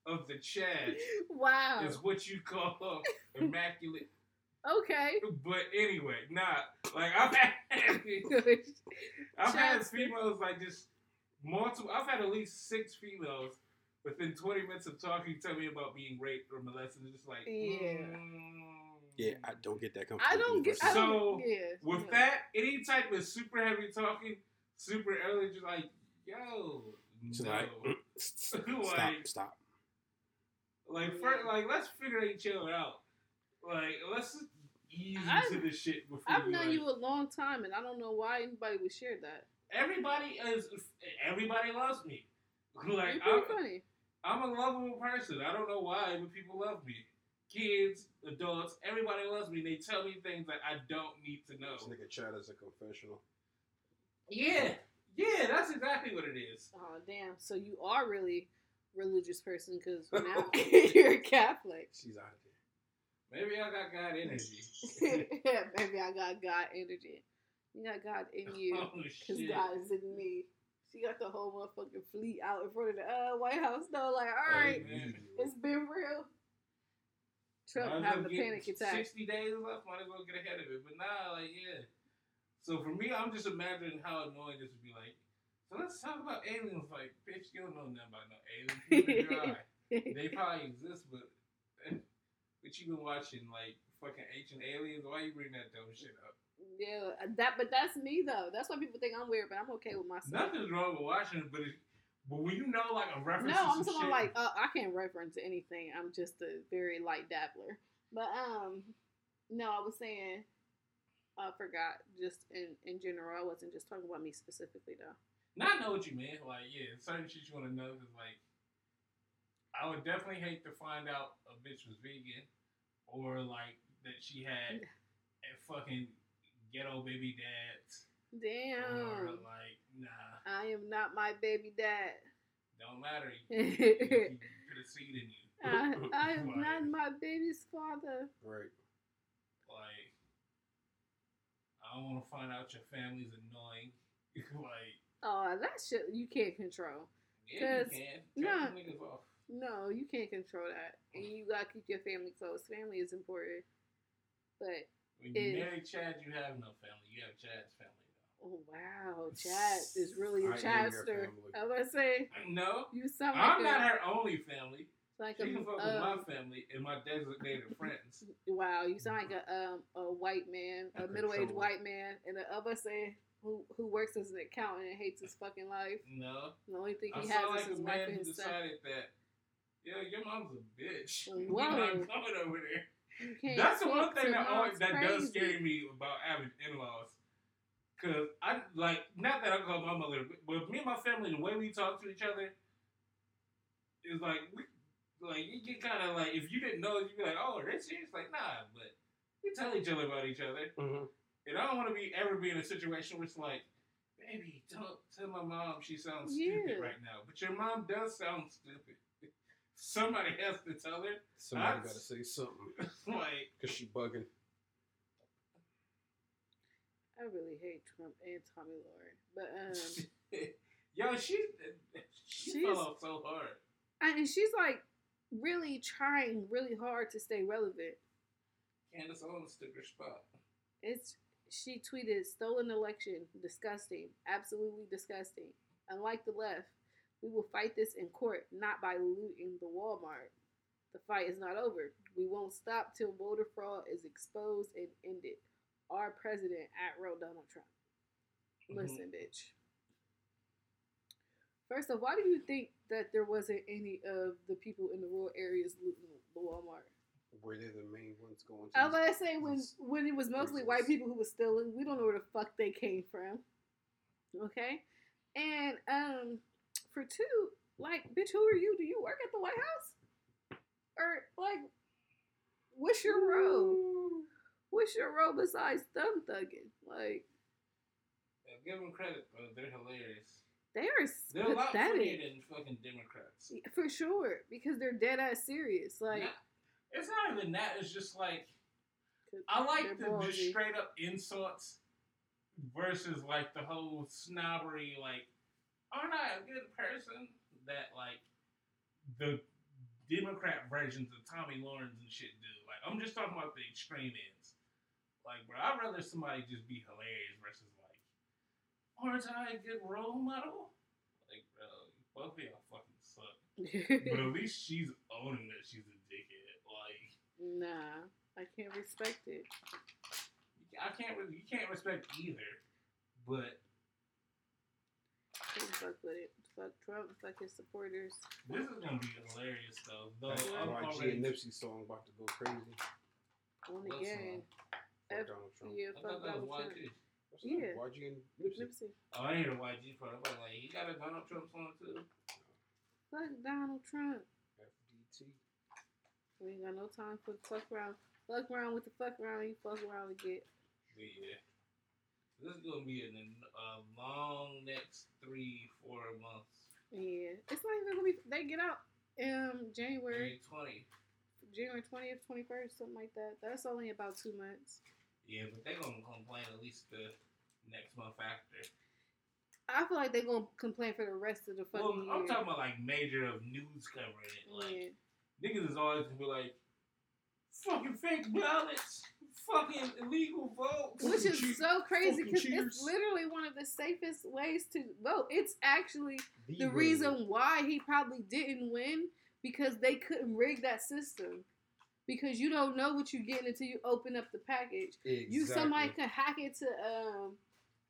of the Chad Wow. is what you call immaculate. Okay. But anyway, nah. Like I've had, I've had females like just multiple. I've had at least six females within 20 minutes of talking tell me about being raped or molested. It's just like, Yeah. mm. Yeah, I don't get that comfortable. I don't get. I So, don't, yeah. With yeah. that, any type of super heavy talking, super early, just like, yo, She's no. like, mm, stop, Like- stop. Like, first, like, let's figure each other out. Like, let's ease I've- into this shit before I've known like, you a long time, and I don't know why anybody would share that. Everybody is. Everybody loves me. Like, You're I'm, funny. I'm a lovable person. I don't know why, but people love me. Kids, adults, everybody loves me. They tell me things that I don't need to know. This nigga chat as a confessional. Yeah, yeah, that's exactly what it is. Oh damn! So you are really religious person because now you're a Catholic. She's out of here. Maybe I got God energy. yeah, maybe I got God energy. You got God in you oh because shit! God is in me. She got the whole motherfucking fleet out in front of the uh, White House. No, like, all right, man. it's been real. Trump having a panic attack. Sixty days left. Might as well get ahead of it. But nah, like yeah. So for me, I'm just imagining how annoying this would be. Like, So let's talk about aliens. Like, bitch, you don't know nothing about no aliens. Neither do I. they probably exist, but but you been watching like fucking ancient aliens. Why you bring that dumb shit up? Yeah, that but that's me though. That's why people think I'm weird, but I'm okay with myself. Nothing's wrong with watching it, but it, but when you know like a reference, No, I'm some talking shit, like uh, I can't reference anything. I'm just a very light dabbler. But um, no, I was saying I forgot. Just in in general, I wasn't just talking about me specifically though. Now I know what you mean. Like, yeah, certain shit you want to know because, like, I would definitely hate to find out a bitch was vegan or, like, that she had a fucking ghetto baby dads. Or, Damn, like, nah, I am not my baby dad. don't matter. You, you, you put a seed in you. I, I am like, not my baby's father. Right. Like, I don't want to find out your family's annoying. like, Oh, that shit you can't control. yeah, you 'Cause, can. nah. Cut them off. No, you can't control that, and you gotta keep your family close. Family is important, but When you Is- marry Chad, you have no family. You have Chad's family, though. oh wow, Chad is really a I am your Chadster. I was say No, you sound like I'm a, not her only family. like She a can fuck with um, my family and my designated friends. wow. You sound like a um a white man, a middle aged white man, and the other say who who works as an accountant and hates his fucking life. No, The only thing I he sound has like is a his wife man and who his son. decided that, yo, your mom's a bitch. Whoa. You're not coming over there. You can't That's the one thing that always, moms that does scare me about having in-laws. Cause I like not that I call my mother, but me and my family, the way we talk to each other is like we like you get kind of like if you didn't know, you'd be like, oh, that's serious. Like nah, but we tell each other about each other, Mm-hmm. and I don't want to be ever be in a situation where it's like, baby, don't tell my mom she sounds Yeah. stupid right now, but your mom does sound stupid. Somebody has to tell her. Somebody got to say something like because she bugging. I really hate Trump and Tomi Lahren, but um. Yo, she she She's- fell off so hard. And she's like really trying really hard to stay relevant. Candace Owens took her spot. It's she tweeted stolen election, disgusting, absolutely disgusting. Unlike the left, we will fight this in court, not by looting the Walmart. The fight is not over. We won't stop till voter fraud is exposed and ended. Our president at real Donald Trump. Mhm. Listen, bitch. First off, why do you think that there wasn't any of the people in the rural areas looting the Walmart? Were they the main ones going to? I was gonna say when when it was mostly white people who was stealing, we don't know where the fuck they came from. Okay, and um, for two, like, bitch, who are you? Do you work at the White House, or like, what's your role? What's your role besides thumb thugging? Like, Yeah, give them credit, bro. They're hilarious. they are They're a lot funnier than fucking Democrats. for sure because they're dead ass serious. Like, Not- it's not even that. It's just like I like they're the just straight up insults versus like the whole snobbery. Like, aren't I a good person? That like the Democrat versions of Tomi Lahren and shit do. Like, I'm just talking about the extreme ends. Like, bro, I'd rather somebody just be hilarious versus like, aren't I a good role model? Like, bro, both of y'all fucking suck. But at least she's owning that she's a dickhead. Like, nah, I can't respect it. I can't really, you can't respect either. But Can't fuck with it. Fuck Trump. Fuck his supporters. this is gonna be hilarious though. Though That I'm YG already, and Nipsey song about to go crazy. One What again. Fuck F- Donald Trump. Yeah, fuck Donald Trump. YG. What's? Yeah. YG and Nipsey. Nipsey. Oh, I hear the YG part. I'm like, he got a Donald Trump song too. Fuck Donald Trump. FDT. We ain't got no time for the fuck around. Fuck around with the fuck around you fuck around to get. But yeah, this is gonna be a uh, long next three, four months. Yeah. It's not even gonna be they get out um January Twenty. January twentieth, twenty first, something like that. That's only about two months. Yeah, but they're gonna complain at least the next month after. I feel like they're gonna complain for the rest of the Well, fucking I'm year. talking about like major of news covering it. Like yeah. niggas is always gonna be like, fucking fake ballots, fucking illegal votes. Which is cheat- so crazy because it's literally one of the safest ways to vote. It's actually the way. reason why he probably didn't win because they couldn't rig that system. Because you don't know what you're getting until you open up the package. You somebody could hack into um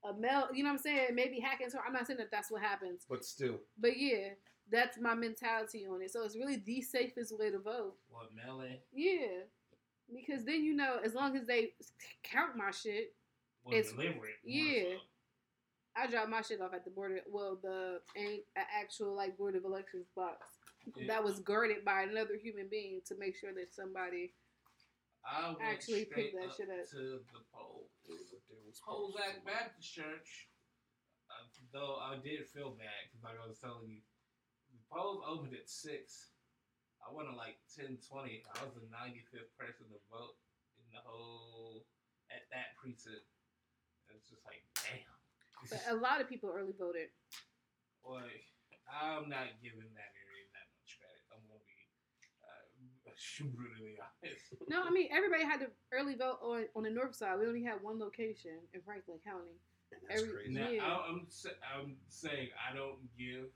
a mail. You know what I'm saying? Maybe hack into. I'm not saying that that's what happens, But still, but yeah, that's my mentality on it. So it's really the safest way to vote. What melee? Yeah, because then you know, as long as they count my shit, Well, It's- deliver it. yeah. I drop my shit off at the border. Well, the a- a actual like board of elections box Yeah. that was guarded by another human being to make sure that somebody. I actually pick straight that up shit up. to the poll. it was what they was supposed Hozak to do. Baptist Church. Uh, though I did feel bad because, like I was telling you, the polls opened at six. I went at like ten twenty. I was the ninety fifth person to vote in the whole at that precinct. It's just like damn. But a lot of people early voted. Boy, I'm not giving that area that much credit. I'm gonna be uh, brutally honest. No, I mean everybody had to early vote on on the north side. We only had one location in Franklin County. That's every- crazy. Now, Yeah. I- I'm I'm saying I don't give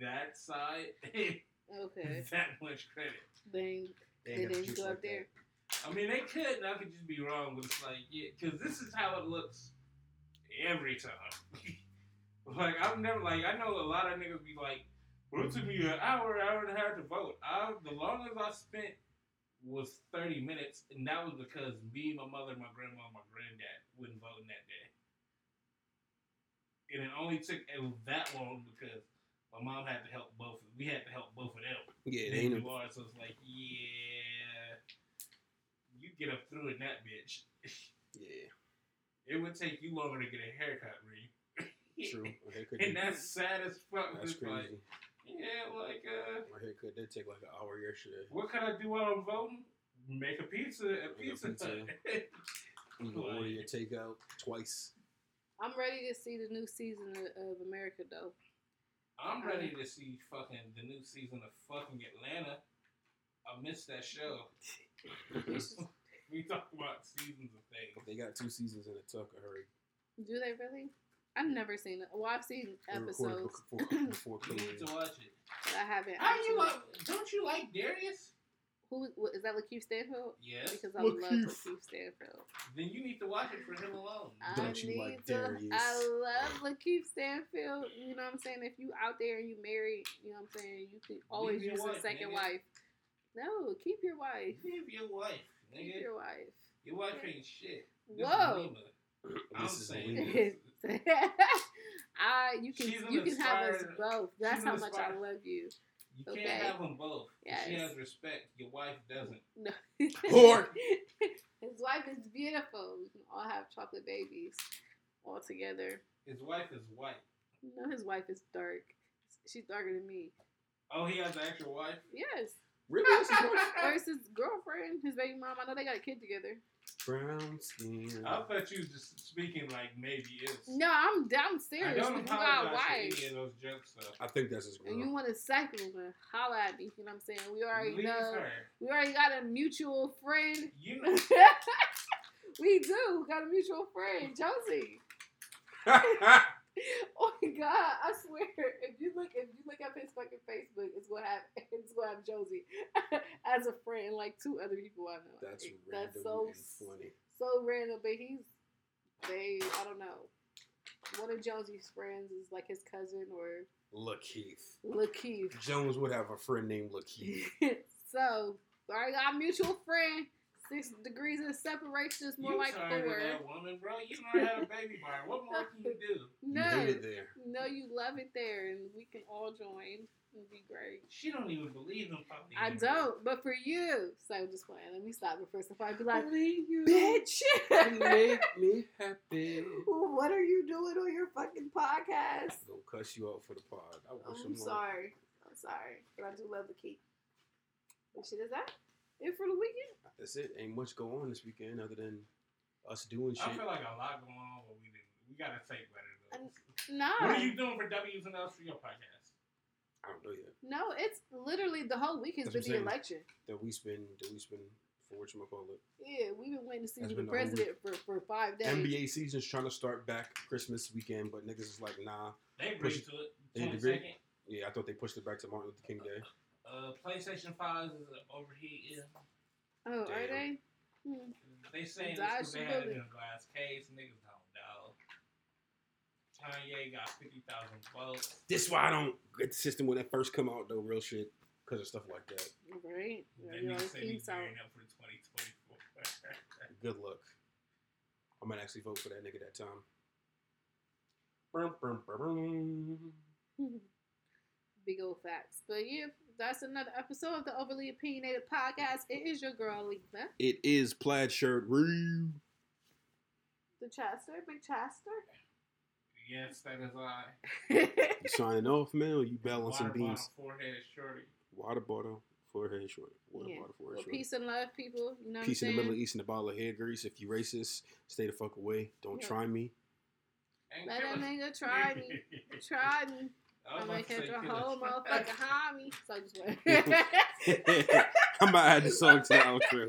that side Okay, that much credit. then They they ain't got didn't juice go like up there. I mean, they could, and I could just be wrong, but it's like, yeah, because this is how it looks every time. like, I've never, like, I know a lot of niggas be like, well, it took me an hour, hour and a half to vote. I, the longest I spent was 30 minutes, and that was because me, my mother, my grandma, my granddad wouldn't vote in that day. And it only took it was that long because my mom had to help both. We had to help both of them. Yeah, They they ain't. do ours, so it's like, yeah, you get up through in that bitch. Yeah, It would take you longer to get a haircut, Ree. true. My haircut, and did- that's sad as fuck. that's It's like, crazy. yeah, like, uh, My haircut did take like an hour yesterday. what can I do while I'm voting? Make a pizza at Make a Pizza pizza. Hut. You can order your takeout twice. I'm ready to see the new season of, of America though. I'm ready to see fucking the new season of fucking Atlanta. I missed that show. we talk about seasons of things. They got two seasons in a Tuck, I heard. Do they really? I've never seen it. Well, I've seen They episodes, before, before You need to watch it. I haven't. How you like? Don't you like Darius? Who what, is that? Lakeith Stanfield? Yes. Because I love Lakeith. Lakeith Stanfield. Then you need to watch it for him alone. Don't I you like need to- Darius? I love Lakeith Stanfield. You know what I'm saying? If you out there and you married, you know what I'm saying, you could always use wife, a second nigga. wife. No, keep your wife. Leave your wife, Nigga. Keep your wife. Your wife ain't shit. This is Whoa. I'm is saying this. I you can She's you can have us both. That's she's how much I love you. You Okay. can't have them both. She has respect. Your wife doesn't. No. Whore. His wife is beautiful. We can all have chocolate babies all together. His wife is white. No, his wife is dark. She's darker than me. Oh, he has an actual wife. Yes. Really? That's his wife? Or it's his girlfriend, his baby mom. I know they got a kid together. Brown skin. I thought you was just speaking like maybe it's. No, I'm down I serious. don't You got a apologize for wife. any of those jokes though. I think that's his girl. And you want to cycle and holla at me. You know what I'm saying? We already Leave know. her. We already got a mutual friend. You know. we do. Got a mutual friend, Josie. Oh my god! I swear, if you look, if you look up his fucking Facebook, it's gonna have it's gonna have Josie as a friend, like two other people I know. that's It- random that's so and funny. so random, but he's they I don't know. One of Josie's friends is like his cousin or Lakeith. Lakeith. Jones would have a friend named Lakeith. so got a mutual friend. Six degrees of separation is more you like tired four. of that woman, bro. You don't have a baby by her. What more can you do? You No, hate it there. no, you love it there, and we can all join. It'd be great. She don't even believe in poly. I don't, but for you. So I'm just playing. Let me stop it first. If I be like, you bitch, make me happy. what are you doing on your fucking podcast? I'm Gonna cuss you out for the pod. I wish I'm him luck. sorry. I'm sorry, but I do love the key. What shit is that? It for the weekend? That's it. Ain't much go on this weekend other than us doing shit. I feel like a lot going on, but we didn't. We gotta take better notes. No. What are you doing for W's and L's for your podcast? I don't know yet. No, it's literally the whole weekend's been the election. That we spend that we spend for what you call it. Yeah, we've been waiting to see That's you the been the whole president for, for five days. NBA season's trying to start back Christmas weekend, but niggas is like, nah. They Push- agreed to it. they agreed? Yeah, I thought they pushed it back to Martin Luther King Day. Uh, PlayStation Five is overheating. oh, are Damn. they? Hmm. They saying it's Dodge 'cause they the had it in a glass case. Niggas don't know. Kanye got fifty thousand votes. This why I don't get the system when it first come out though, real shit, because of stuff like that. Right. Yeah, That you nigga always said he's so. gearing up for twenty twenty four. Good luck. I might actually vote for that nigga that time. Brum, brum, brum, brum. Big old facts. But yeah, that's another episode of the Overly Opinionated Podcast. It is your girl, Lisa. It is plaid shirt. Roo. The Chester, Big Chester. yes, that is I. You signing off, man? Or you balancing Water beams? bottom, forehead shorty. Water bottle, forehead short. Water Yeah. bottle, forehead well, short. peace and love, people. You know Peace what in I'm the Middle? East and a bottle of hair grease. If you racist, stay the fuck away. Don't Yeah. try me. Ain't Let that nigga try me. Try me. I was I'm about gonna to catch a whole motherfucker homie. So I just went. I'm about to add the song to the outro.